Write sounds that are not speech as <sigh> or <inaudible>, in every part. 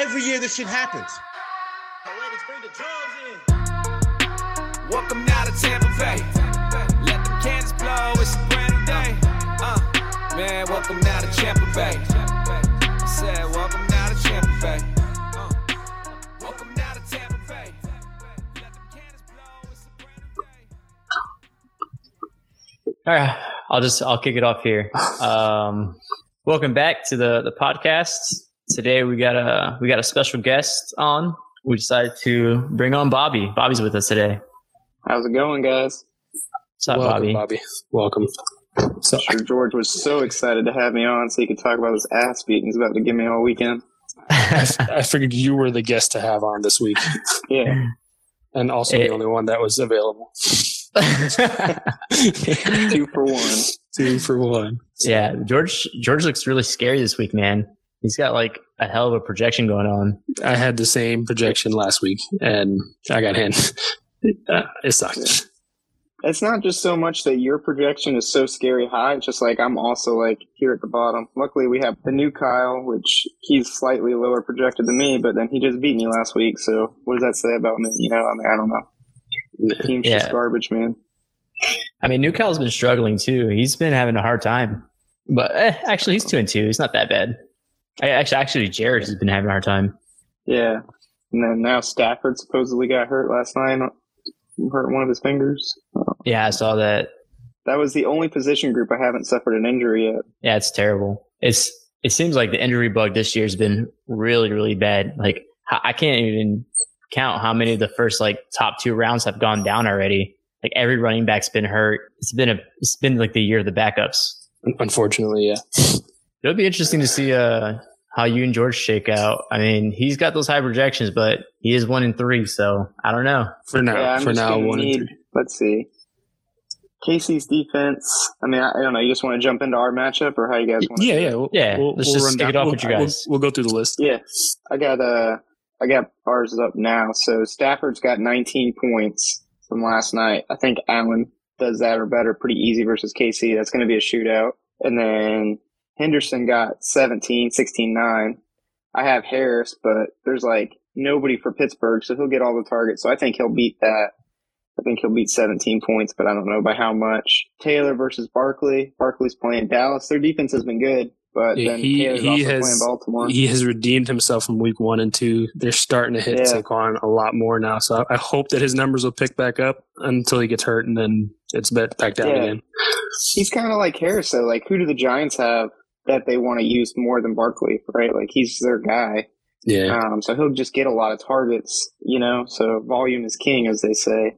Every year this shit happens. Welcome now to Tampa Bay. Let them cannons blow, it's a brand new day. Uh, man, welcome now to Tampa Bay. I said, welcome now to Tampa Bay. Uh, welcome now to Tampa Bay. Let them cannons blow, it's a brand new day. All right, I'll just I'll kick it off here. <laughs> Um, welcome back to the the podcast. Today we got a we got a special guest on. We decided to bring on Bobby. Bobby's with us today. How's it going, guys? What's up, Welcome, Bobby? Bobby. Welcome. So, Sure, George was so excited to have me on so he could talk about his ass beating he's about to give me all weekend. I figured you were the guest to have on this week, Yeah. and also Eh. the only one that was available. <laughs> Two for one. Two for one. yeah, George George looks really scary this week, man. He's got like a hell of a projection going on. I had the same projection last week, and I got hit. <laughs> Uh, it sucked. It's not just so much that your projection is so scary high, it's just like I'm also like here at the bottom. Luckily we have the new Kyle, which he's slightly lower projected than me, but then he just beat me last week, so what does that say about me? You know, I mean I don't know. The Team's Yeah. just garbage, man. I mean, new Kyle's been struggling too. He's been having a hard time, but eh, actually, he's two and two. He's not that bad. I, actually, actually, Jared has been having a hard time. Yeah. And then now Stafford supposedly got hurt last night. Hurt one of his fingers. Yeah, I saw that. That was the only position group I haven't suffered an injury yet. Yeah, it's terrible. It's it seems like the injury bug this year has been really really bad. Like I I can't even count how many of the first like top two rounds have gone down already. Like every running back's been hurt. It's been a it's been like the year of the backups. Unfortunately, yeah. It'll be interesting to see uh how you and George shake out. I mean, he's got those high projections, but he is one in three, so I don't know. For now, yeah, for now, one need, and three. Let's see. KC's defense. I mean, I, I don't know. You just want to jump into our matchup, or how you guys want? To Yeah, yeah, we'll, Yeah, We'll, let's we'll just run kick it off we'll, with you we'll- guys. We'll, go through the list. Yeah, I got uh, I got ours up now. So Stafford's got 19 points from last night. I think Allen does that or better, pretty easy versus KC. That's going to be a shootout. And then Henderson got 17, 16, 9. I have Harris, but there's like nobody for Pittsburgh, so he'll get all the targets. So I think he'll beat that. I think he'll beat 17 points, but I don't know by how much. Taylor versus Barkley. Barkley's playing Dallas. Their defense has been good, but Yeah, then he- Taylor's he also has- playing Baltimore. He has redeemed himself from week one and two. They're starting to hit Yeah. Saquon a lot more now. So I I hope that his numbers will pick back up until he gets hurt and then it's back back down Yeah. again. He's kind of like Harris, though. Like, who do the Giants have that they want to use more than Barkley, right? Like, he's their guy. Yeah. Um, so he'll just get a lot of targets, you know? So volume is king, as they say.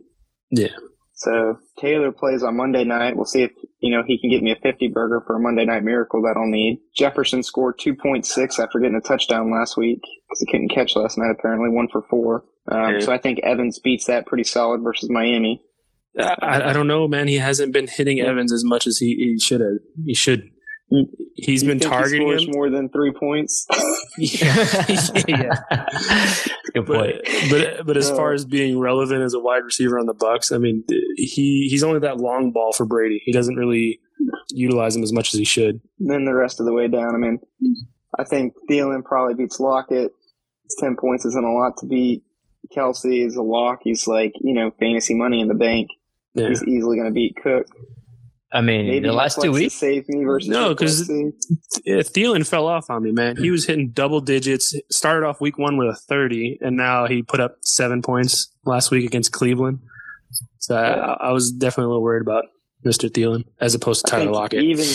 Yeah. So Taylor plays on Monday night. We'll see if, you know, he can get me a 50 burger for a Monday night miracle that I'll need. Jefferson scored 2.6 after getting a touchdown last week because he couldn't catch last night, apparently, one for four. Um, Yeah. So I think Evans beats that pretty solid versus Miami. I, I don't know, man. He hasn't been hitting Evans as much as he, he should have. He should. He's You been think targeting he scores him. more than three points. <laughs> yeah. Good But, point. but but as Uh, far as being relevant as a wide receiver on the Bucks, I mean, he he's only that long ball for Brady. He doesn't really utilize him as much as he should. then the rest of the way down. I mean, I think Thielen probably beats Lockett. His 10 points isn't a lot to beat. Kelce is a lock. He's like, you know, fantasy money in the bank. Yeah. He's easily going to beat Cook. I mean, Maybe the last two weeks, save me versus No, 'cause- Kelce. Yeah, Thielen fell off on me, man. He was hitting double digits. Started off week one with a thirty, and now he put up seven points last week against Cleveland. So I, I was definitely a little worried about Mister Thielen as opposed to Tyler think Lockett. even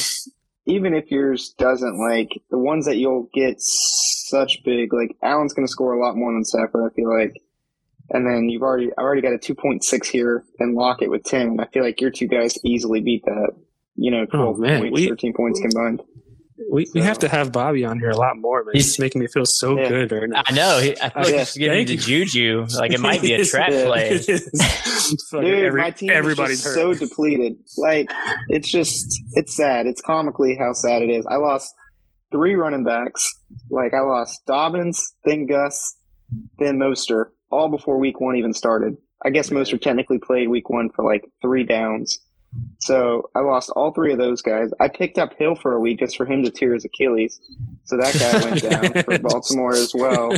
even if yours doesn't like the ones that you'll get such big like Allen's going to score a lot more than Stafford. I feel like, and then you've already I've already got a two point six here and Lockett with ten. I feel like your two guys easily beat that. You know, oh, twelve Oh, man, points, we- thirteen points combined. we we have to have Bobby on here a lot more, man. He's- He's making me feel so Yeah. good right now. I know. He, I feel like Yeah, he's giving thank the juju. Like it might be a <laughs> trap Yeah. play. <laughs> Dude, every- my team everybody's is just so depleted. Like it's just it's sad. It's comically how sad it is. I lost three running backs. Like I lost Dobbins, then Gus, then Mostert, all before week one even started. I guess Mostert technically played week one for like three downs. So I lost all three of those guys. I picked up Hill for a week just for him to tear his Achilles. So that guy went down for <laughs> Baltimore as well.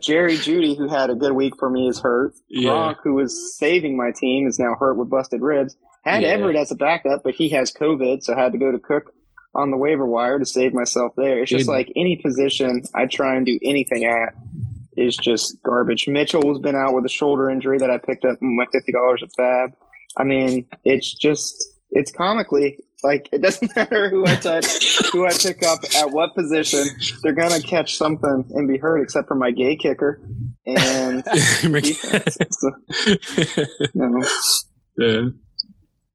Jerry Jeudy, who had a good week for me, is hurt. Yeah. Gronk, who was saving my team, is now hurt with busted ribs. Had Yeah. Everett as a backup, but he has COVID, so I had to go to Cook on the waiver wire to save myself there. It's just Dude. like any position I try and do anything at is just garbage. Mitchell's been out with a shoulder injury that I picked up in my fifty dollars at FAAB. I mean, it's just it's comically like it doesn't <laughs> matter who I touch, who I pick up at what position, they're gonna catch something and be hurt, except for my gay kicker and <laughs> defense. So, you know, yeah.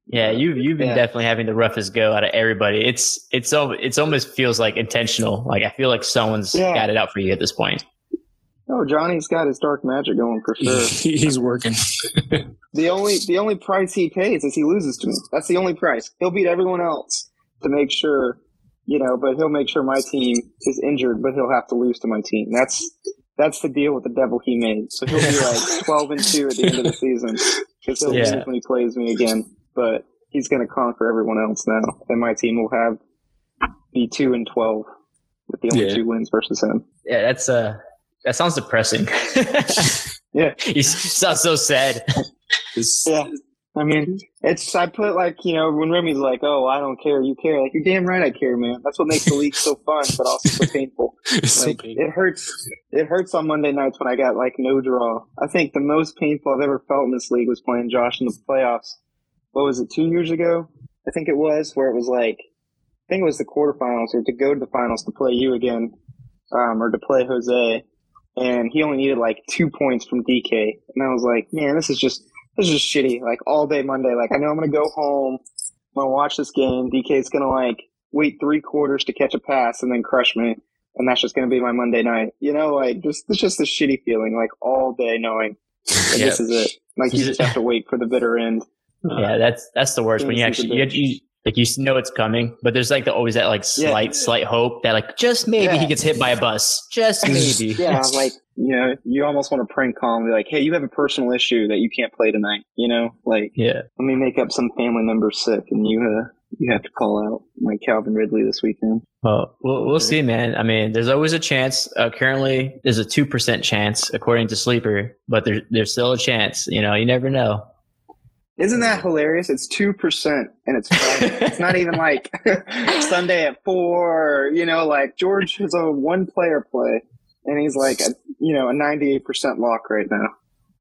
Yeah, you you've been Yeah. definitely having the roughest go out of everybody. It's it's it's almost feels like intentional. Like I feel like someone's Yeah. got it out for you at this point. Oh, Johnny's got his dark magic going for sure. <laughs> He's working. <laughs> The only the only price he pays is he loses to me. That's the only price. He'll beat everyone else to make sure, you know, but he'll make sure my team is injured, but he'll have to lose to my team. That's that's the deal with the devil he made. So he'll be like <laughs> twelve and two at the end of the season because he'll Yeah. lose when he plays me again. But he's going to conquer everyone else now, and my team will have be two and twelve with the only Yeah. two wins versus him. Yeah, that's uh that sounds depressing. <laughs> Yeah. you sound so sad. Yeah. I mean, it's I put like you know when Remy's like, "Oh, I don't care, you care." Like you're damn right, I care, man. That's what makes the league so fun, but also so painful. <laughs> it's so painful. it hurts. It hurts on Monday nights when I got like no draw. I think the most painful I've ever felt in this league was playing Josh in the playoffs. What was it? Two years ago, I think it was, where it was like, I think it was the quarterfinals or to go to the finals to play you again, um, or to play Jose, and he only needed like two points from DK, and I was like, man, this is just this is just shitty. Like all day Monday, like I know I'm gonna go home, I'm gonna watch this game. DK's gonna like wait three quarters to catch a pass and then crush me and that's just going to be my Monday night. You know, like just it's just a shitty feeling, like all day knowing <laughs> that Yeah. this is it. Like you just have to wait for the bitter end. Yeah, that's that's the worst when you actually you, you like you know it's coming, but there's like the, always that like Yeah. slight slight hope that like just maybe he gets hit by a bus, just maybe. Yeah, <laughs> like you know, you almost want to prank call and be like, "Hey, you have a personal issue that you can't play tonight." You know, like yeah. let me make up some family member sick, and you uh you have to call out like Calvin Ridley this weekend. Well, we'll we'll see, man. I mean, there's always a chance. Uh, currently, there's a two percent chance according to Sleeper, but there's there's still a chance. You know, you never know. Isn't that hilarious? It's two percent, and it's <laughs> Friday. it's not even like <laughs> Sunday at four. You know, like George is a one-player play, and he's like a you know a ninety-eight percent lock right now.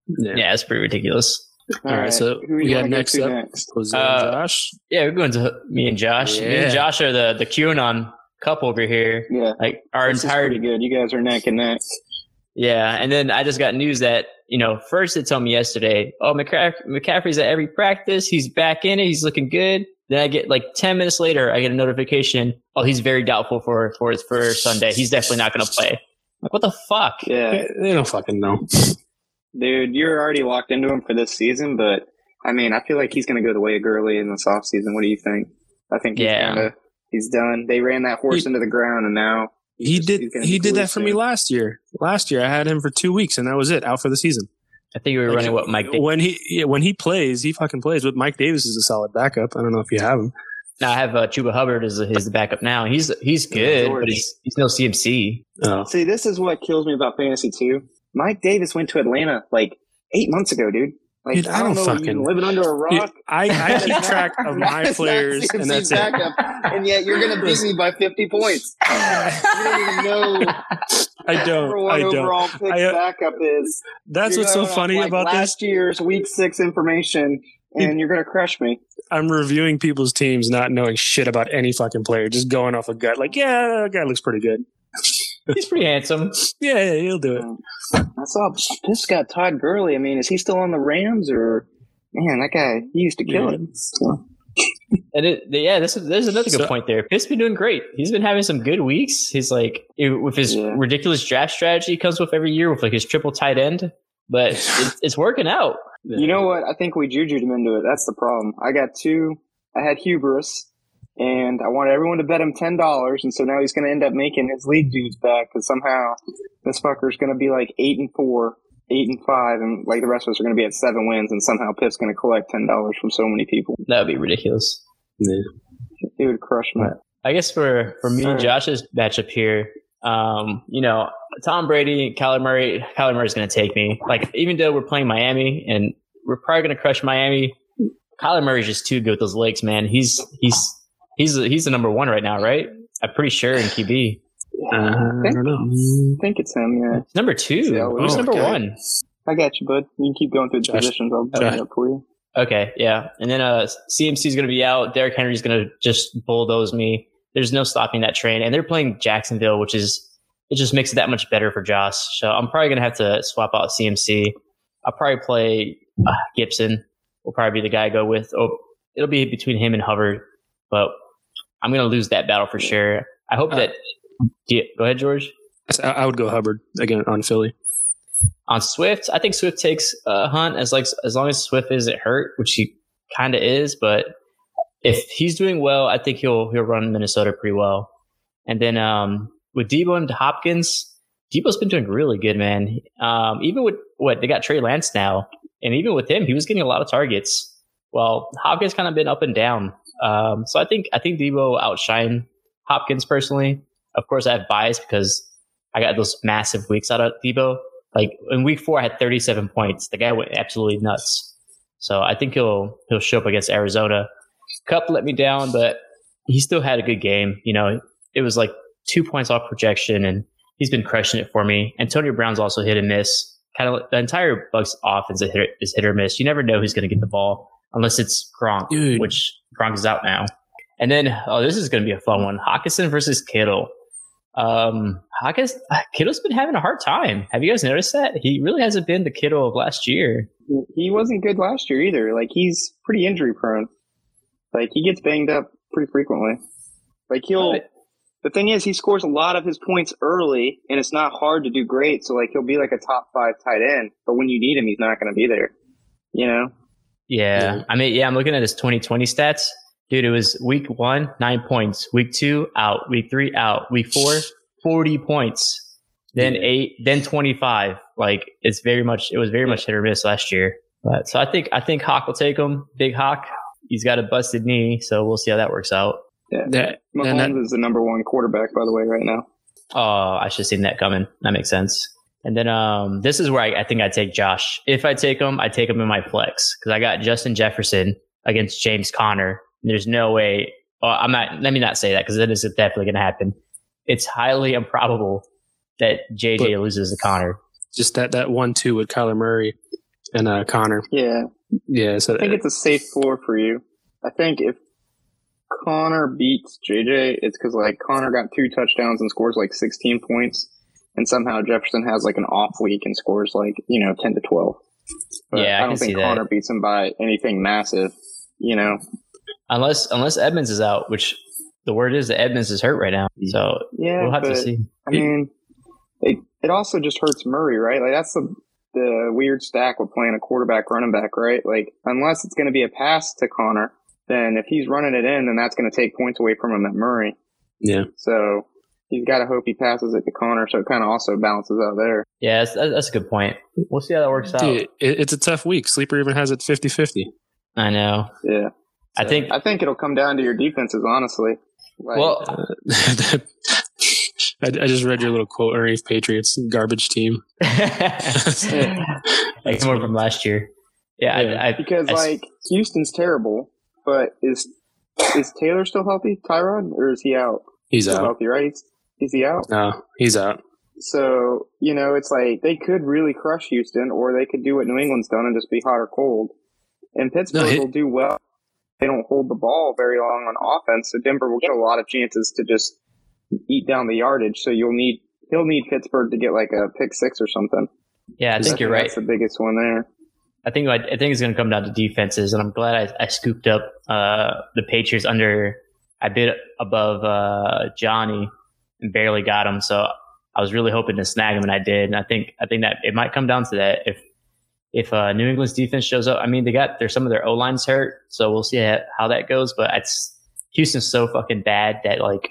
Yeah. Yeah, it's pretty ridiculous. All right, so who we you got next up. next? Jose Uh, and Josh. Yeah, we're going to me and Josh. Me and Josh are the the QAnon couple over here. Yeah, Like our this entire good. You guys are neck and neck. Yeah, and then I just got news that you know first it told me yesterday, oh McCaff- McCaffrey's at every practice, he's back in it, he's looking good. Then I get like ten minutes later, I get a notification, oh he's very doubtful for for his for Sunday, he's definitely not going to play. Like what the fuck? Yeah, They, they don't fucking know. dude, you're already locked into him for this season, but I mean, I feel like he's going to go the way of Gurley in this offseason. What do you think? I think he's Yeah. kinda, he's done. They ran that horse He- into the ground, and now He He's did. He did that for me last year. Last year, I had him for two weeks, and that was it. Out for the season. I think we were Like, running what Mike. Davis. When he yeah, when he plays, he fucking plays. But Mike Davis is a solid backup. I don't know if you have him. Now I have uh, Chuba Hubbard as his backup now. He's he's good, George. but he's he's no CMC. Oh, See, this is what kills me about fantasy too. Mike Davis went to Atlanta like eight months ago, dude. Like Dude, I don't know, fucking- living under a rock. I, I <laughs> keep track of my players, and that's it. and yet you're gonna beat me by fifty points. <laughs> You don't even know I don't. I don't. pick I, uh, backup is. That's You're what's so funny like, about this. last year's week six information, and you're gonna crush me. I'm reviewing people's teams, not knowing shit about any fucking player, just going off a gut. Like, yeah, that guy looks pretty good. He's pretty handsome. <laughs> Yeah, yeah, he'll do it. I saw this got Todd Gurley. I mean, is he still on the Rams or? Man, that guy he used to kill Yeah. it. So, <laughs> And it, yeah, this is, there's another good point there. Pitt's been doing great. He's been having some good weeks. He's like with his Yeah. ridiculous draft strategy he comes with every year with like his triple tight end, but <laughs> it, it's working out. You know what? I think we jujued him into it. That's the problem. I got two. I had hubris, and I wanted everyone to bet him ten dollars, and so now he's going to end up making his league dues back because somehow this fucker's going to be like eight and four, eight and five, and like the rest of us are going to be at seven wins, and somehow Pitt's going to collect ten dollars from so many people. That would be ridiculous. Yeah. It would crush me. I guess for for me and Alright. Josh's matchup here, Um, you know, Tom Brady, Kyler Murray, Kyler Murray's going to take me. Like, even though we're playing Miami and we're probably going to crush Miami, Kyler Murray's just too good with those legs, man. He's he's he's he's the number one right now, right? I'm pretty sure in QB. Uh, I don't know. I think it's him. Yeah, Number two. Yeah, Who's oh, number okay. one? I got you, bud. You can keep going through the Josh- positions. I'll bring it up for you. Okay, yeah. And then uh is gonna be out. Derrick Henry's gonna just bulldoze me. There's no stopping that train. And they're playing Jacksonville, which is it just makes it that much better for Josh. So I'm probably gonna have to swap out CMC. I'll probably play uh, Gibson. Will probably be the guy I go with. Oh, it'll be between him and Hubbard, but I'm gonna lose that battle for sure. I hope Uh, that. you- go ahead, George. I I would go Hubbard again on Philly. on Swift, I think Swift takes a hunt as like as long as Swift isn't hurt, which he kind of is. But if he's doing well, I think he'll he'll run Minnesota pretty well. And then um, with Deebo and Hopkins, Deebo's been doing really good, man. Um, even with what they got Trey Lance now, and even with him, he was getting a lot of targets. Well, Hopkins kind of been up and down. Um, so I think I think Deebo outshine Hopkins personally. Of course, I have bias because I got those massive weeks out of Deebo. Like in week four, I had 37 points. The guy went absolutely nuts. So I think he'll he'll show up against Arizona. Kupp let me down, but he still had a good game. You know, it was like two points off projection, and he's been crushing it for me. Antonio Brown's also hit and miss. Kind of the entire Bucks offense is hit, is hit or miss. You never know who's going to get the ball unless it's Gronk, Dude. which Gronk is out now. And then, oh, this is going to be a fun one: Hockenson versus Kittle. Um, Hawkins, Kittle's been having a hard time. Have you guys noticed that? He really hasn't been the Kittle of last year. He wasn't good last year either. Like he's pretty injury prone. Like he gets banged up pretty frequently. Like he'll. But- The thing is, he scores a lot of his points early, and it's not hard to do great. So like he'll be like a top five tight end, but when you need him, he's not going to be there. You know. Yeah. Yeah. I mean, yeah, I'm looking at his 2020 stats. Dude, it was week one, nine points. Week two, out. Week three, out. Week four, 40 points. Then Yeah. eight, then 25. Like it's very much, it was very much hit or miss last year. But so I think, I think Hawk will take him. Big Hawk. He's got a busted knee. So we'll see how that works out. Yeah. That, Mahomes that, is the number one quarterback, by the way, right now. Oh, I should have seen that coming. That makes sense. And then um, this is where I, I think I take Josh. If I take him, I take him in my flex because I got Justin Jefferson against James Conner. There's no way. Well, I'm not. Let me not say that because that is definitely going to happen. It's highly <laughs> improbable that JJ But- loses to Conner. just that that one two with Kyler Murray and uh, Conner. Yeah, Yeah, so I think it's a safe floor for you. I think if Conner beats JJ, it's because like Conner got two touchdowns and scores like 16 points, and somehow Jefferson has like an off week and scores like you know 10 to 12. But Yeah, I I don't think see that. Conner beats him by anything massive. You know, Unless unless Edmonds is out, which the word is that Edmonds is hurt right now. So yeah, we'll have but to see. I mean, it it also just hurts Murray, right? Like that's the the weird stack with playing a quarterback running back, right? Like unless it's going to be a pass to Conner, then if he's running it in, then that's going to take points away from him at Murray. yeah. So he's got to hope he passes it to Conner, so it kind of also balances out there. Yeah, that's, that's a good point. We'll see how that works out. It, it's a tough week. Sleeper even has it 50-50. I know. Yeah, I think. I think it'll come down to your defenses, honestly. Like, Well, uh, <laughs> I, I just read your little quote underneath Patriots garbage team. <laughs> like more from last year. Yeah, Yeah. I, I, because I s- like Houston's terrible, but is is Taylor still healthy, Tyrod, or is he out? He's Still out. healthy, right? Is, is he out? No, he's out. So, you know, it's like they could really crush Houston or they could do what New England's done and just be hot or cold. And Pittsburgh No, he- will do well. They don't hold the ball very long on offense, so Denver will get a lot of chances to just eat down the yardage. So you'll need he'll need Pittsburgh to get like a pick six or something. yeah, I think you're right. That's the biggest one there. I think I, I think it's going to come down to defenses, and I'm glad I, I scooped up uh, the Patriots under a bit above uh, Johnny and barely got him. So I was really hoping to snag him, and I did. And I think I think that it might come down to that if if uh, New England's defense shows up. I mean, they got there's some of their O lines hurt, so we'll see how, that goes. But it's Houston's so fucking bad that like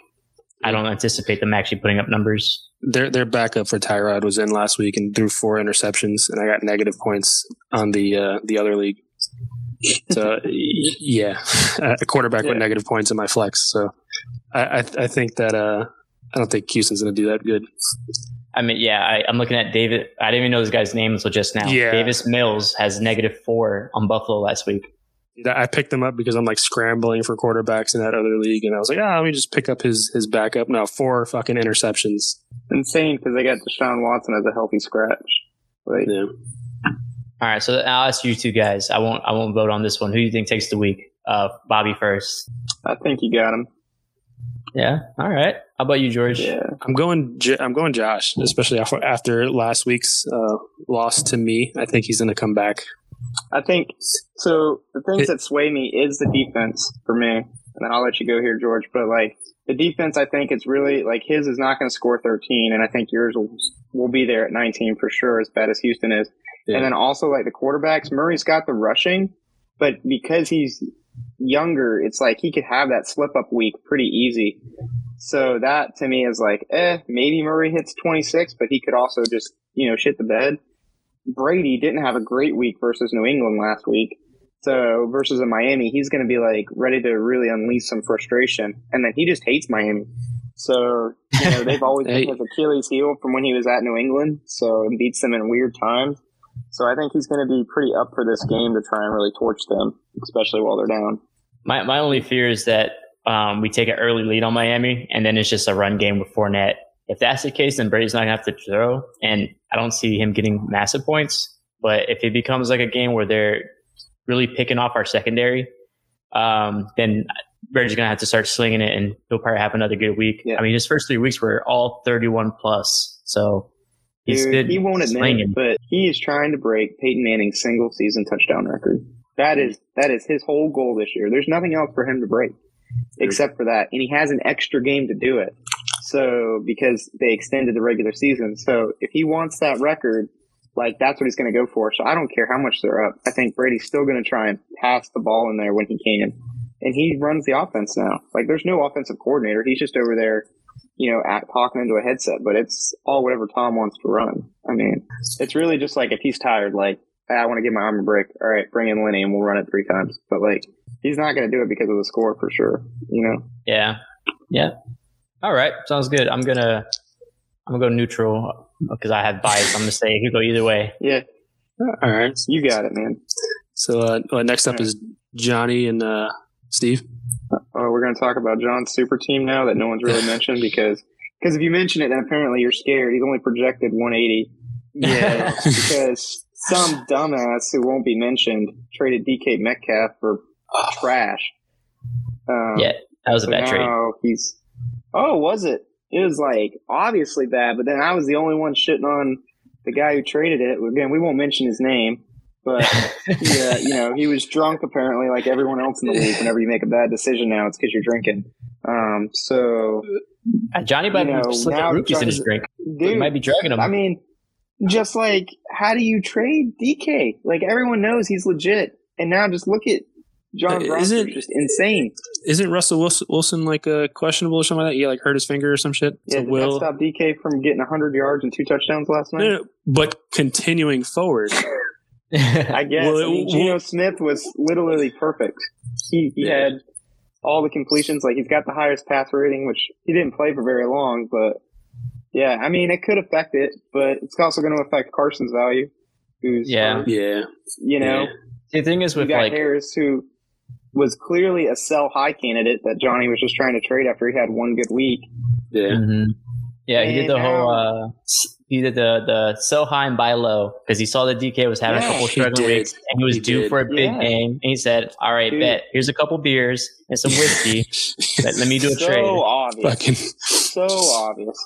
I don't anticipate them actually putting up numbers. Their their backup for Tyrod was in last week and threw four interceptions, and I got negative points on the uh, the other league. So <laughs> yeah, <laughs> a quarterback with negative points in my flex. So I I, I think that uh, I don't think Houston's going to do that good. I mean, yeah, I, I'm looking at David. I didn't even know this guy's name until just now. Yeah. Davis Mills has negative four on Buffalo last week. I picked him up because I'm like scrambling for quarterbacks in that other league, and I was like, ah, let me just pick up his his backup. Now four fucking interceptions. Insane because they got Deshaun Watson as a healthy scratch. Like, Yeah. All right, so I'll ask you two guys. I won't. I won't vote on this one. Who do you think takes the week? Uh, Bobby first. I think you got him. Yeah. All right. How about you, George? Yeah. I'm going. J- I'm going Josh, especially after, after last week's uh, loss to me. I think he's going to come back. I think so. The things It- that sway me is the defense for me, and then I'll let you go here, George. But like the defense, I think it's really like his is not going to score 13, and I think yours will, will be there at 19 for sure, as bad as Houston is. Yeah. And then also like the quarterbacks, Murray's got the rushing, but because he's younger, it's like he could have that slip up week pretty easy. So that to me is like, eh, maybe Murray hits 26, but he could also just, you know, shit the bed. Brady didn't have a great week versus New England last week. So versus in Miami, he's going to be like ready to really unleash some frustration. And then he just hates Miami. So, you know, they've always Hey. <laughs> been his Achilles heel from when he was at New England. So it beats them in weird times. So I think he's going to be pretty up for this game to try and really torch them, especially while they're down. My my only fear is that um, we take an early lead on Miami, and then it's just a run game with Fournette. If that's the case, then Brady's not gonna have to throw, and I don't see him getting massive points. But if it becomes like a game where they're really picking off our secondary, um, then Brady's gonna have to start slinging it, and he'll probably have another good week. Yeah. I mean, his first three weeks were all 31 plus, so Dude, he won't admit it, but he is trying to break Peyton Manning's single season touchdown record. That is that is his whole goal this year. There's nothing else for him to break except for that, and he has an extra game to do it. So because they extended the regular season, so if he wants that record, like that's what he's going to go for. So I don't care how much they're up. I think Brady's still going to try and pass the ball in there when he can, and he runs the offense now. Like there's no offensive coordinator. He's just over there you know, at, talking into a headset, but it's all whatever Tom wants to run. I mean, it's really just like if he's tired, like, "Hey, I want to give my arm a break. All right, bring in Lenny and we'll run it three times. But like, he's not going to do it because of the score for sure, you know? Yeah. Yeah. All right. Sounds good. I'm gonna I'm gonna go neutral because I have bias. I'm gonna say it could go either way. Yeah, All right. you got it, man. So uh, well, next up is Johnny and uh, Steve. Oh, going to talk about John's super team now that no one's really <laughs> mentioned because because if you mention it, then apparently you're scared. He's only projected 180. Yeah, <laughs> because some dumbass who won't be mentioned traded DK Metcalf for trash. Um, Yeah, that was a bad trade. he's. Oh, was it? It was like obviously bad, but then I was the only one shitting on the guy who traded it. Again, we won't mention his name, but <laughs> yeah, you know, he was drunk apparently, like everyone else in the league. Whenever you make a bad decision now, it's because you're drinking. Um, so Uh, Johnny might you know, be slipping now rookies in his John's- drink. He dude, might be dragging him. I mean, just like how do you trade DK? Like everyone knows he's legit, and now just look at John's Uh, isn't- just insane. Isn't Russell Wilson, Wilson like uh, questionable or something like that? He like hurt his finger or some shit. Yeah, so Will, stop DK from getting 100 yards and two touchdowns last night? No, no, but continuing forward. <laughs> I guess. Well, I mean, it- Geno Smith was literally perfect. He, he Yeah. had all the completions. Like he's got the highest pass rating, which he didn't play for very long. But yeah, I mean, it could affect it, but it's also going to affect Carson's value. Who's Yeah. hurt, Yeah, you know, the thing is we with got like Harris who was clearly a sell high candidate that Johnny was just trying to trade after he had one good week. yeah. Mhm. yeah, he did the And whole uh s- he did the the sell high and buy low because he saw that DK was having Yeah, a couple he struggling weeks and he was He due did. for a big Yeah. game and he said, "All right, Dude. bet here's a couple beers and some whiskey. <laughs> let, let me do a trade. So trade." obvious. Fucking. So obvious.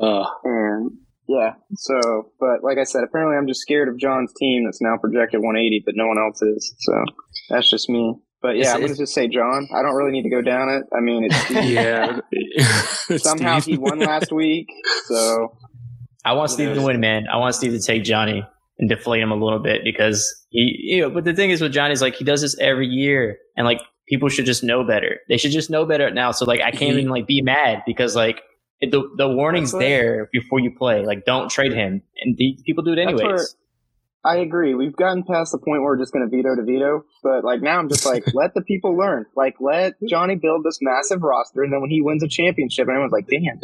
Uh, And yeah, so, but like I said, apparently I'm just scared of John's team that's now projected 180, but no one else is. So that's just me. But yeah, It's- I'm going to just say John. I don't really need to go down it. I mean, it's <laughs> yeah. somehow Steve. he won last week. So I want Steve to win, man. I want Steve to take Johnny and deflate him a little bit because he, you know, but the thing is with Johnny is like he does this every year and like people should just know better. They should just know better now. So like I can't He- even like be mad because like it, the the warning's there before you play. Like don't trade him, and the, people do it anyways. I agree. We've gotten past the point where we're just going to veto to veto, but like now I'm just like, <laughs> let the people learn. Like, let Johnny build this massive roster, and then when he wins a championship, everyone's like, damn,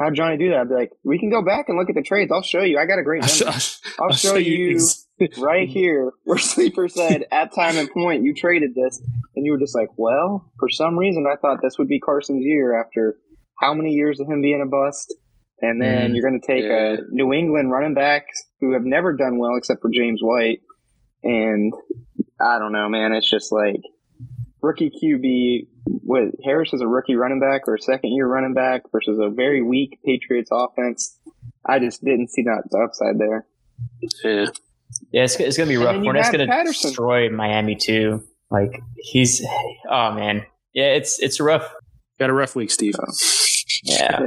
how'd Johnny do that? I'd be like, we can go back and look at the trades. I'll show you. I got a great I'll, show, number. I'll show you ex- <laughs> right <laughs> here where Sleeper said at time and point you traded this, and you were just like, well, for some reason I thought this would be Carson's year after how many years of him being a bust, and then Mm, you're going to take yeah. a New England running back who have never done well except for James White, and I don't know, man. It's just like rookie QB. What Harris is a rookie running back or a second year running back versus a very weak Patriots offense. I just didn't see that upside there. yeah. Yeah, it's, it's gonna be rough. then you Fournette's gonna Patterson. destroy Miami too. Like he's, oh man, yeah, it's it's rough. Got a rough week, Steve. Yeah, Yeah.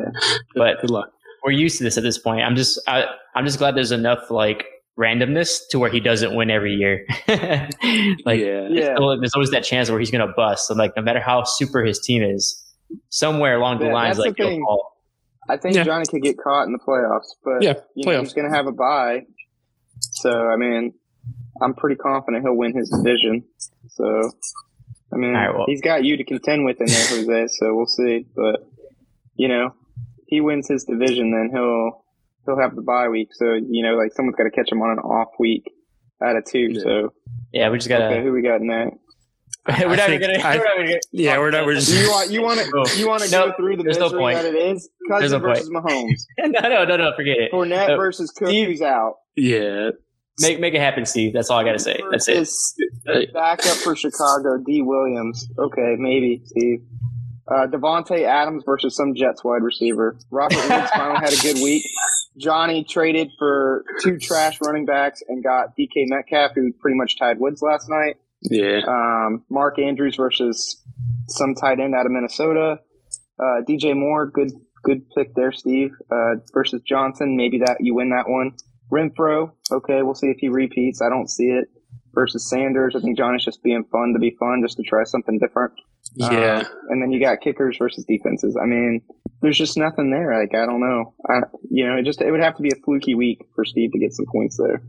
but Good luck. we're used to this at this point. I'm just I, I'm just glad there's enough like randomness to where he doesn't win every year. <laughs> like yeah. Yeah. there's there's always that chance where he's gonna bust. So like no matter how super his team is, somewhere along the Yeah, lines like the he'll fall. I think Yeah. Johnny could get caught in the playoffs, but Yeah, you know, he's going to have a bye. So, I mean, I'm pretty confident he'll win his division. So, I mean, All right, well- he's got you to contend with in there, Jose. So we'll see. But you know, if he wins his division, then he'll he'll have the bye week. So you know, like someone's got to catch him on an off week out of two. Yeah. So Yeah, we just gotta. okay, who we got next? <laughs> we're not think- even gonna. I- we're not gonna Yeah, we're not. We're <laughs> just. You want you want Oh. to you want to No, go through the there's no misery point. that it is? Cousin Cousin no point. versus <laughs> Mahomes. no, no, no, no. Forget it. Fournette Uh, versus Cook, Steve- out. Yeah. Make make it happen, Steve. That's all I gotta say. That's it. Versus Backup for Chicago, D. Williams. Okay, maybe, Steve. Uh, Davante Adams versus some Jets wide receiver. Robert Woods finally had a good week. Johnny traded for two trash running backs and got DK Metcalf, who pretty much tied Woods last night. Yeah. Um, Mark Andrews versus some tight end out of Minnesota. Uh, DJ Moore, good good pick there, Steve. Uh, versus Johnson, maybe that you win that one. Renfrow, okay, we'll see if he repeats. I don't see it. Versus Sanders, I think Johnny's just being fun to be fun, just to try something different. Yeah. Um, and then you got kickers versus defenses. I mean, there's just nothing there. Like I don't know. I, you know, it just it would have to be a fluky week for Steve to get some points there.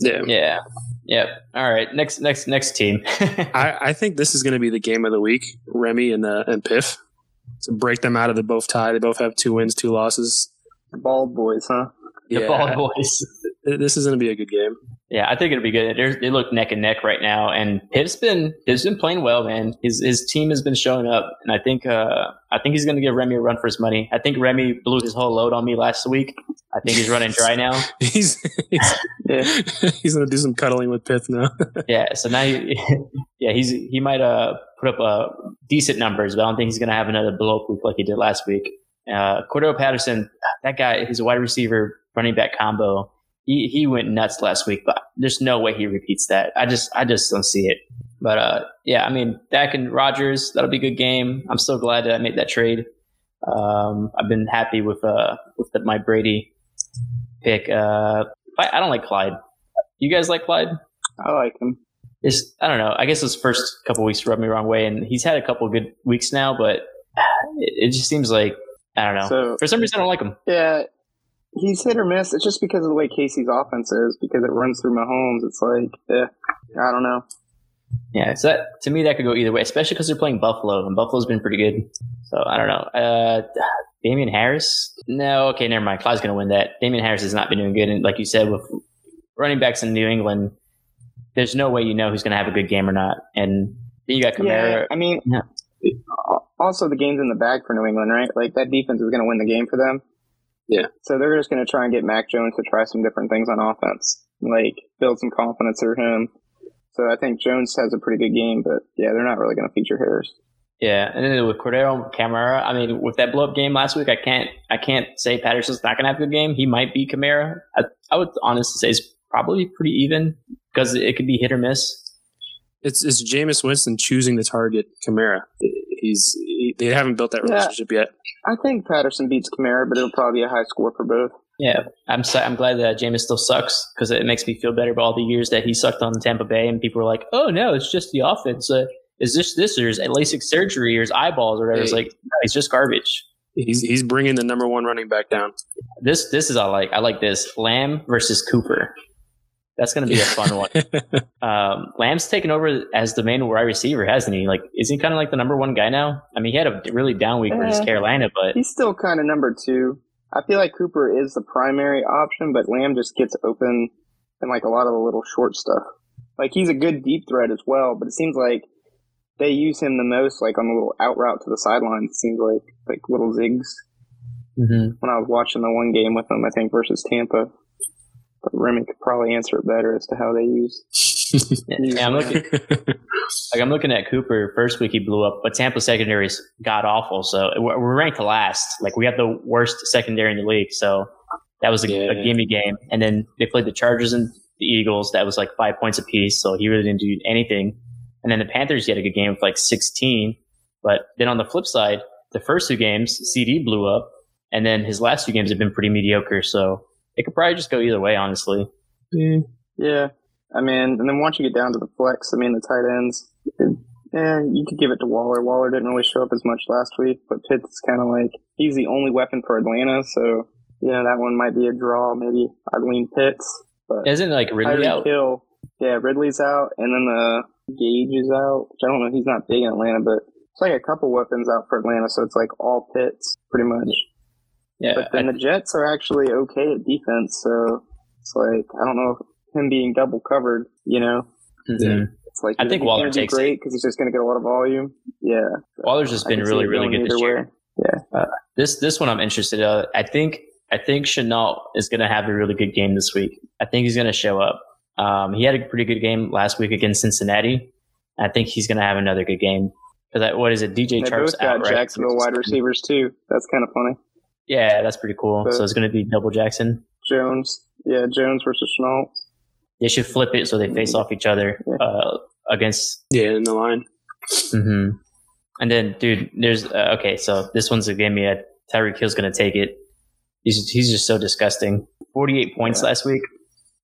Yeah. Yeah. Yep. All right. Next, next, next team. <laughs> I, I think this is going to be the game of the week. Remy and uh, and Piff to break them out of the both tie. They both have two wins, two losses. The bald boys, huh? the Yeah, bald boys. This is going to be a good game. Yeah, I think it'll be good. They're, they look neck and neck right now, and Pitt's been Pitt's been playing well, man. His his team has been showing up, and I think uh, I think he's going to give Remy a run for his money. I think Remy blew his whole load on me last week. I think he's running dry now. <laughs> He's he's, Yeah. <laughs> he's going to do some cuddling with Piff now. <laughs> Yeah, so now he, yeah he's he might uh put up uh decent numbers, but I don't think he's going to have another blow up week like he did last week. Uh, Cordell Patterson, that guy, he's a wide receiver running back combo. He he went nuts last week, but there's no way he repeats that. I just I just don't see it. But uh, yeah, I mean Dak and Rodgers, that'll be a good game. I'm so glad that I made that trade. Um, I've been happy with uh with the, my Brady pick. Uh, I, I don't like Clyde. You guys like Clyde? I like him. It's I don't know. I guess his first couple weeks rubbed me the wrong way, and he's had a couple good weeks now, but it, it just seems like I don't know. So For some reason, I don't like him. yeah, he's hit or miss. It's just because of the way KC's offense is, because it runs through Mahomes. It's like, yeah, I don't know. Yeah, so that to me that could go either way, especially because they're playing Buffalo, and Buffalo's been pretty good. So I don't know. Uh, <sighs> Damien Harris? No, okay, never mind. Clyde's going to win that. Damien Harris has not been doing good, and like you said, with running backs in New England, there's no way you know who's going to have a good game or not. And then you got Yeah, I mean, Yeah. also the game's in the bag for New England, right? Like that defense is going to win the game for them. Yeah. So they're just going to try and get Mac Jones to try some different things on offense, like build some confidence through him. So I think Jones has a pretty good game, but yeah, they're not really going to feature Harris. Yeah, and then with Cordero Kamara, I mean, with that blow up game last week, I can't I can't say Patterson's not going to have a good game. He might be Kamara. I, I would honestly say it's probably pretty even because it could be hit or miss. It's it's Jameis Winston choosing to target Kamara. He's he, they haven't built that Yeah. relationship yet. I think Patterson beats Kamara, but it'll probably be a high score for both. Yeah, I'm si- I'm glad that Jameis still sucks because it makes me feel better about all the years that he sucked on Tampa Bay, and people were like, "Oh no, it's just the offense. Uh, is this this or is it LASIK surgery or his eyeballs or whatever?" It's like, no, he's just garbage. He's he's bringing the number one running back down. This this is I like. I like this Lamb versus Cooper. That's going to be a fun one. <laughs> Um, Lamb's taken over as the main wide receiver, hasn't he? Like, is he kind of like the number one guy now? I mean, he had a really down week versus Eh. Carolina, but He's still kind of number two. I feel like Cooper is the primary option, but Lamb just gets open and like a lot of the little short stuff. Like he's a good deep threat as well, but it seems like they use him the most like on the little out route to the sideline. It seems like like little zigs. Mhm. When I was watching the one game with him, I think versus Tampa. But Remy could probably answer it better as to how they use. <laughs> yeah, I'm looking. Like I'm looking at Cooper. First week he blew up, but Tampa secondary is god awful. So we're we're ranked last. Like we have the worst secondary in the league. So that was a, a gimme game. And then they played the Chargers and the Eagles. That was like five points apiece. So he really didn't do anything. And then the Panthers he had a good game with like 16. But then on the flip side, the first two games CD blew up, and then his last two games have been pretty mediocre. So it could probably just go either way, honestly. Yeah, I mean, and then once you get down to the flex, I mean, the tight ends, it, yeah, you could give it to Waller. Waller didn't really show up as much last week, but Pitts is kind of like he's the only weapon for Atlanta, so yeah, that one might be a draw. Maybe I'd lean Pitts, but Isn't like Ridley Tyreek out? Hill, yeah, Ridley's out, and then the Gage is out. Which I don't know, he's not big in Atlanta, but it's like a couple weapons out for Atlanta, so it's like all Pitts pretty much. Yeah, But then the Jets are actually okay at defense, so it's like I don't know if him being double covered, you know. Mhm. It's like I think he Waller gonna do takes it. great because he's just going to get a lot of volume. Yeah, Waller's just I been really, really good this either year. way. This this one I'm interested. Uh, I think I think Shenault is going to have a really good game this week. I think he's going to show up. Um, he had a pretty good game last week against Cincinnati. I think he's going to have another good game. Because what is it? DJ They Chark's both got right? Jacksonville wide receivers too. That's kind of funny. Yeah, that's pretty cool. But- so it's going to be double Jackson. Jones, yeah, Jones versus Shenault. They should flip it so they face off each other uh, against yeah, in the line. hmm And then, dude, there's uh, okay. So this one's a gimme. Uh, Tyreek Hill's gonna take it. He's he's just so disgusting. Forty eight points Yeah. last week.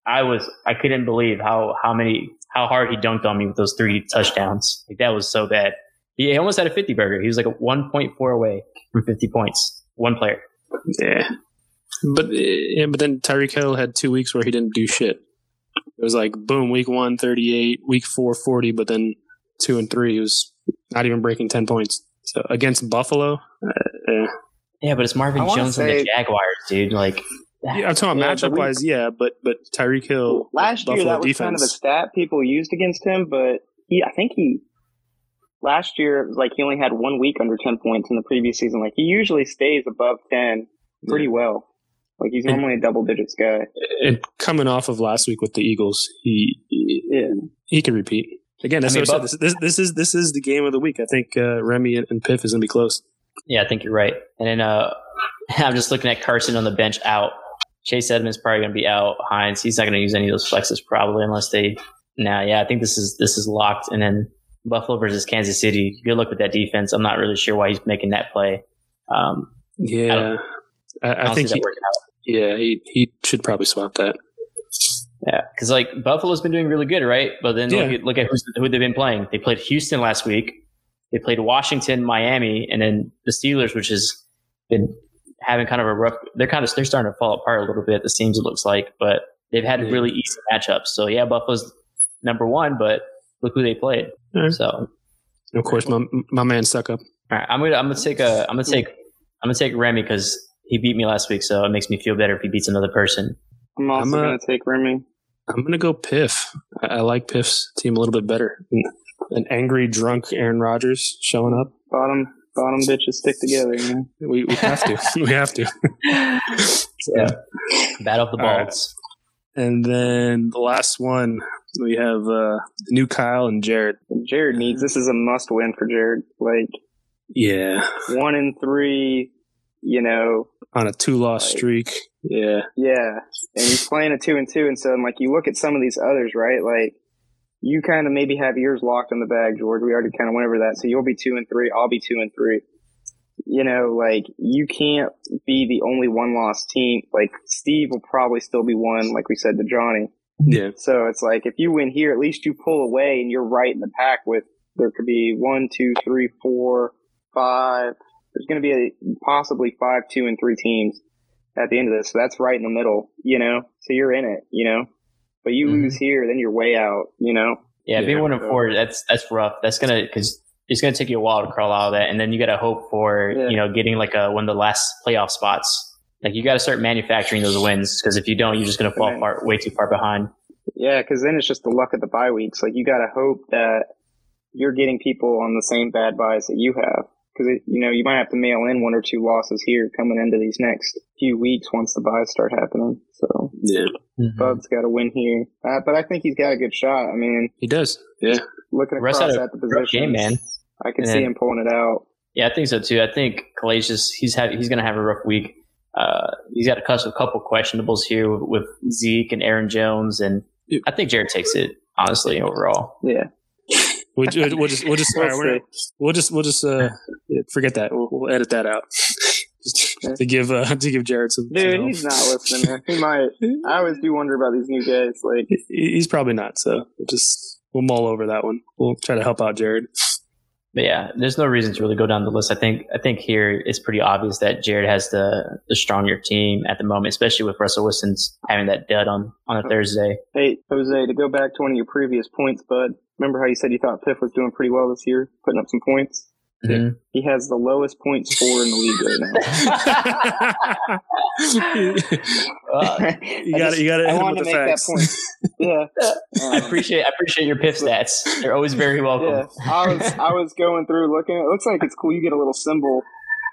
I was I couldn't believe how how many how hard he dunked on me with those three touchdowns. Like that was so bad. He almost had a fifty burger. He was like a one point four away from fifty points. One player. Yeah. But yeah, but then Tyreek Hill had two weeks where he didn't do shit. It was like boom, week one, 38, week four, 40, but then two and three, he was not even breaking 10 points. So against Buffalo, uh. Yeah, but it's Marvin I wanna Jones and the Jaguars, dude. Like yeah, I'm talking Yeah, matchup but wise, yeah, but but Tyreek Hill Last year, Buffalo that was defense. kind of a stat people used against him, but he, I think he, last year, it was like he only had one week under 10 points in the previous season. Like he usually stays above 10 pretty well. Like he's normally a double digits guy. and coming off of last week with the Eagles, he he, Yeah. he can repeat. Again, that's I mean, what I said. This, this, this is this is the game of the week. I think uh, Remy and, and Piff is gonna be close. Yeah, I think you're right. And then uh, <laughs> I'm just looking at Carson on the bench out. Chase Edmonds probably going to be out. Hines, he's not going to use any of those flexes probably unless they. Now, yeah, I think this is this is locked. And then Buffalo versus Kansas City. Good luck with that defense. I'm not really sure why he's making that play. Um, Yeah, I, I, I, think he, that working out. yeah he he should probably swap that. Yeah, because like Buffalo's been doing really good, right? But then look Yeah. at, look at who's, who they've been playing. They played Houston last week. They played Washington, Miami, and then the Steelers, which has been having kind of a rough. They're kind of they're starting to fall apart a little bit. The seems it looks like, but they've had Yeah. really easy matchups. So yeah, Buffalo's number one, but look who they played. Yeah. So of course, my my man suck up. right, I'm gonna I'm gonna take a I'm gonna take I'm gonna take Remy because he beat me last week, so it makes me feel better if he beats another person. I'm also I'm a- going to take Remy. I'm gonna go Piff. I, I like Piff's team a little bit better. An angry, drunk Aaron Rodgers showing up. Bottom, bottom bitches stick together, you know? We, we have to. <laughs> we have to. <laughs> So, Yeah. Battle of the All right. balls. And then the last one, we have uh, new Kyle and Jared. Jared needs, this is a must win for Jared. Like, Yeah, one in three, you know, on a two loss Like- streak. Yeah, Yeah, and he's playing a two and two, and so like you look at some of these others, right? Like you kind of maybe have yours locked in the bag, George. We already kind of went over that, so you'll be two and three. I'll be two and three. You know, like you can't be the only one loss team. Like Steve will probably still be one, like we said to Johnny. Yeah, So it's like if you win here, at least you pull away and you're right in the pack with. There could be one, two, three, four, five. There's going to be a, possibly five, two, and three teams at the end of this. So that's right in the middle, you know. So you're in it, you know. But you Mhm. lose here, then you're way out. You know. Yeah, being one and four, that's that's rough. That's gonna because it's gonna take you a while to crawl out of that, and then you got to hope for Yeah. you know getting like a one of the last playoff spots. Like you got to start manufacturing those wins because if you don't, you're just gonna fall Right. far, way too far behind. Yeah, because then it's just the luck of the bye weeks. Like you got to hope that you're getting people on the same bad byes that you have. Because you know you might have to mail in one or two losses here coming into these next few weeks once the byes start happening. So Yeah, Bub's got to win here, uh, but I think he's got a good shot. I mean, he does. Yeah, looking across had at the position, game, man. I can And see then- him pulling it out. Yeah, I think so too. I think Kalacious, he's have, he's going to have a rough week. Uh, he's got a couple, couple questionables here with Zeke and Aaron Jones, and I think Jared takes it honestly overall. Yeah, we'll, ju- we'll just we'll just We'll right, we're- we'll just we'll just uh forget that. We'll, we'll edit that out. To give uh, to give Jared some. some dude, help. he's not listening. Man. He might. I always do wonder about these new guys. Like, He's probably not. So we'll just we'll mull over that one. We'll try to help out Jared. But yeah, there's no reason to really go down the list. I think I think here it's pretty obvious that Jared has the the stronger team at the moment, especially with Russell Wilson's having that dud on on a Thursday. hey, Jose, to go back to one of your previous points, bud. Remember how you said you thought Piff was doing pretty well this year, putting up some points? Mhm. He has the lowest point score in the league right <laughs> Uh, now. <laughs> you got it. you got it. I hit wanted to make facts. that point. Yeah. <laughs> I Um, appreciate I appreciate your piff stats. They're always very welcome. Yeah, I was I was going through looking. It looks like it's cool. You get a little symbol.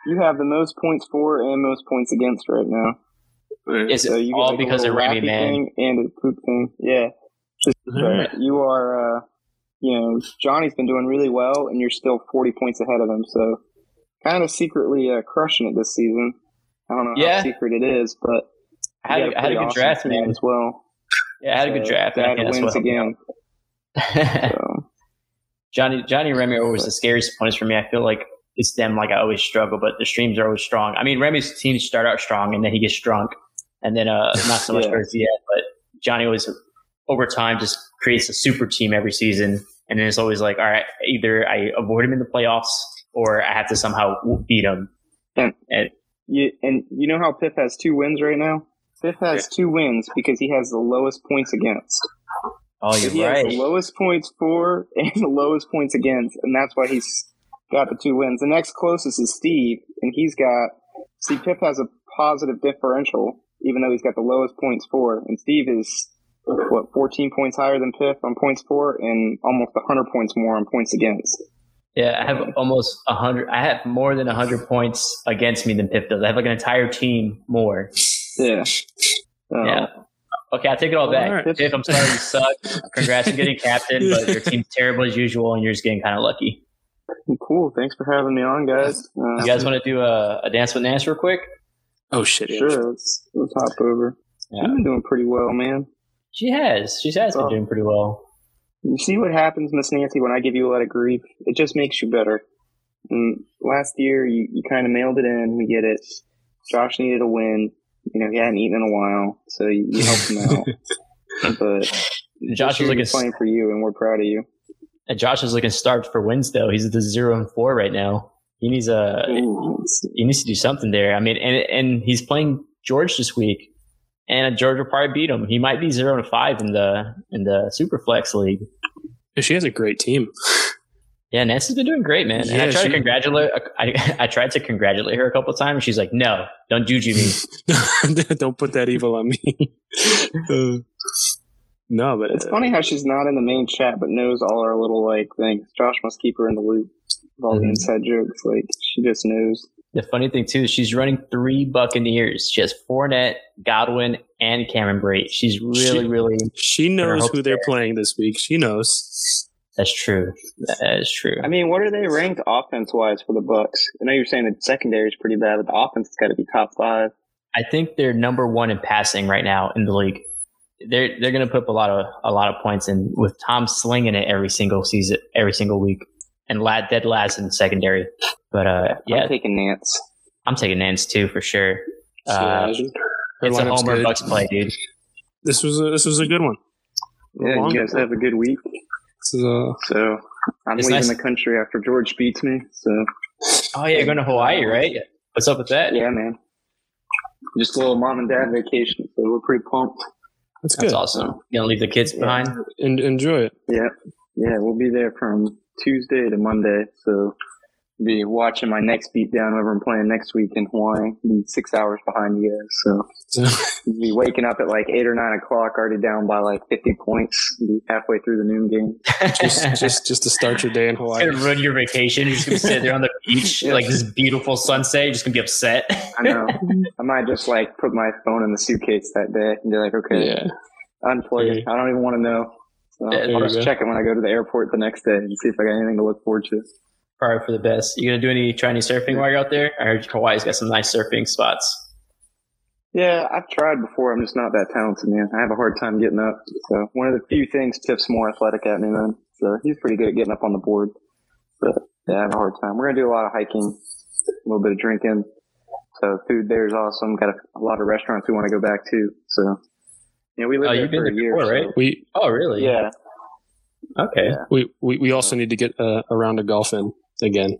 You have the most points for and most points against right now. Is So it you all like a because of little Remy, man? thing and a poop thing. Yeah, Alright. but you are. Uh, you know, Johnny's been doing really well, and you're still 40 points ahead of him. So, kind of secretly uh, crushing it this season. I don't know Yeah. how secret it is, but I had, a, had a good awesome draft, man. as well. Yeah, I had a good draft. I Dad wins what again. <laughs> So. Johnny Johnny and Remy are always the scariest opponents for me. I feel like it's them like I always struggle, but the streams are always strong. I mean, Remy's teams start out strong and then he gets drunk, and then uh <laughs> not so much Yeah. towards the end. But Johnny always over time just creates a super team every season, and then it's always like, all right, either I avoid him in the playoffs or I have to somehow beat him. And- And You, and you know how Piff has two wins right now? Piff has two wins because he has the lowest points against. oh, you're has right. the lowest points for and the lowest points against, and that's why he's got the two wins. The next closest is Steve, and he's got. See, Piff has a positive differential, even though he's got the lowest points for, and Steve is what 14 points higher than Piff on points for, and almost 100 points more on points against. Yeah, I have almost a hundred. I have more than a hundred points against me than Piff does. I have like an entire team more. Yeah. Uh, Yeah. Okay, I take it all back. All right. Pip, I'm sorry you suck. Congrats on getting captain, but your <laughs> team's terrible as usual, and you're just getting kind of lucky. Cool. Thanks for having me on, guys. Uh, You guys want to do a, a dance with Nance real quick? Oh shit! yeah. Sure. Let's, let's hop over. Yeah. You've been doing pretty well, man. She has. She has been Oh. doing pretty well. You see what happens, Miss Nancy, when I give you a lot of grief? It just makes you better. And last year, you, you kind of mailed it in. We get it. Josh needed a win. You know, he hadn't eaten in a while, so you, you helped him out. <laughs> But Josh is looking. playing for you, and we're proud of you. and Josh is looking starved for wins though. He's at the zero and four right now. He needs uh, a. He needs to do something there. I mean, and and he's playing George this week, and George will probably beat him. He might be zero and five in the in the Superflex league. She has a great team. Yeah, Nancy's been doing great, man. and I tried she- to congratulate. I, I tried to congratulate her a couple of times. She's like, "No, don't juju me." <laughs> Don't put that evil on me. Uh, <laughs> <laughs> no, but It's uh, funny how she's not in the main chat, but knows all our little like things. Josh must keep her in the loop of all the Mhm. inside jokes. Like she just knows. The funny thing too is she's running three Buccaneers. She has Fournette, Godwin, and Cameron Brate. She's really, She- really. she knows who they're there. playing this week. She knows. That's true. That is true. I mean, what are they ranked offense wise for the Bucs? I know you're saying the secondary is pretty bad, but the offense has got to be top five. I think they're number one in passing right now in the league. They're they're going to put up a lot of a lot of points and with Tom slinging it every single season, every single week, and lad dead last in secondary. But uh, yeah, I'm taking Nance. I'm taking Nance too for sure. Uh, it's a homer good. Bucs play, dude. This was a, this was a good one. Yeah, Long- you guys have a good week. This a, So I'm leaving nice. the country after George beats me. So Oh yeah, you're going to Hawaii, right? What's up with that? yeah, man. Just a little mom and dad vacation. So we're pretty pumped. That's good. That's awesome. You gonna leave the kids behind? En- enjoy it. Yeah, yeah, we'll be there from Tuesday to Monday. So be watching my next beat down whenever I'm playing next week in Hawaii. Be six hours behind you guys. So So, <laughs> be waking up at like eight or nine o'clock, already down by like 50 points. Be halfway through the noon game. just, just, just to start your day in Hawaii. gonna ruin your vacation. You're just gonna sit there on the <laughs> beach, like this beautiful sunset. You're just gonna be upset. I know. I might just like put my phone in the suitcase that day and be like, okay, Yeah. unplug it. I don't even want to know. So I'll just you go. check it when I go to the airport the next day and see if I got anything to look forward to. Probably for the best. You gonna do any try any surfing while you're out there? I heard Hawaii's got some nice surfing spots. Yeah, I've tried before. I'm just not that talented, man. I have a hard time getting up. So one of the few things Tiff's more athletic at me than. So he's pretty good at getting up on the board. But yeah, I have a hard time. We're gonna do a lot of hiking, a little bit of drinking. So food there is awesome. Got a, a lot of restaurants we want to go back to. So yeah, we lived Oh, there you've been for a year. before, so- right? We, Oh, really? Yeah, Okay. Yeah. we, we, we also need to get uh, a round of golf in again.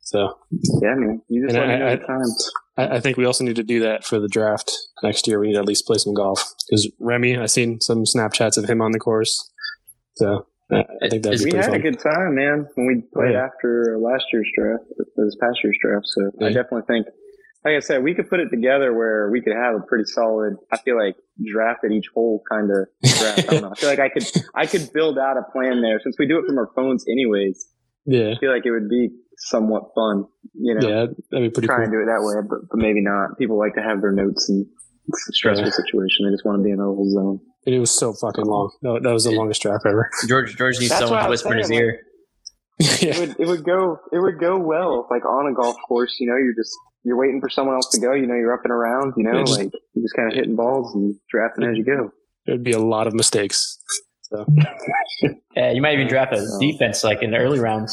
So yeah, man. You just And I-. I, I think we also need to do that for the draft next year. We need to at least play some golf because Remy, I seen some Snapchats of him on the course. So I, I think that'd We had fun. a good time, man, when we played Yeah. after last year's draft, this past year's draft. So I definitely think, like I said, we could put it together where we could have a pretty solid. I feel like draft at each hole kind of draft. I don't know. I feel like I could I could build out a plan there since we do it from our phones anyways. Yeah, I feel like it would be somewhat fun, you know, yeah, that'd be pretty try cool. and do it that way, but, but maybe not. People like to have their notes and a stressful Yeah. situation. They just want to be in a little zone. And it was so fucking long. No, that was the longest draft ever. <laughs> George George needs That's someone to I was whisper in his saying, ear. it yeah, would it would go it would go well like on a golf course. You know, you're just you're waiting for someone else to go. You know, you're up and around. You know, Yeah, just- like you're just kind of hitting balls and drafting as you go. there'd be a lot of mistakes. So, Yeah, you might even draft a So- defense like in the early rounds.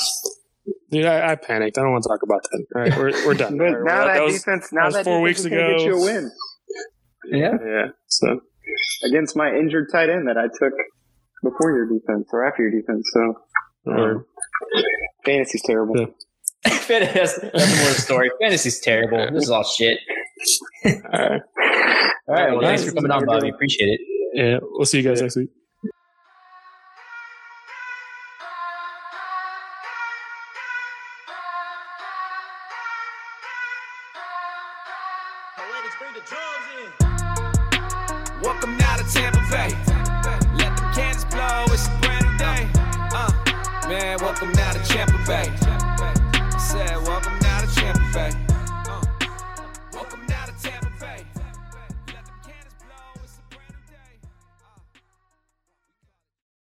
dude, I, I panicked. I don't want to talk about that. All right, we're, we're done. But now well, that, was- defense, now was that four defense weeks ago. get you a win Yeah. yeah. So against my injured tight end that I took before your defense or after your defense. So or, fantasy's terrible. Yeah. <laughs> that's, that's more the story. Fantasy's terrible. This is all shit. all right. All right. Well, thanks for coming on, Bobby. Appreciate it. Yeah, we'll see you guys next week.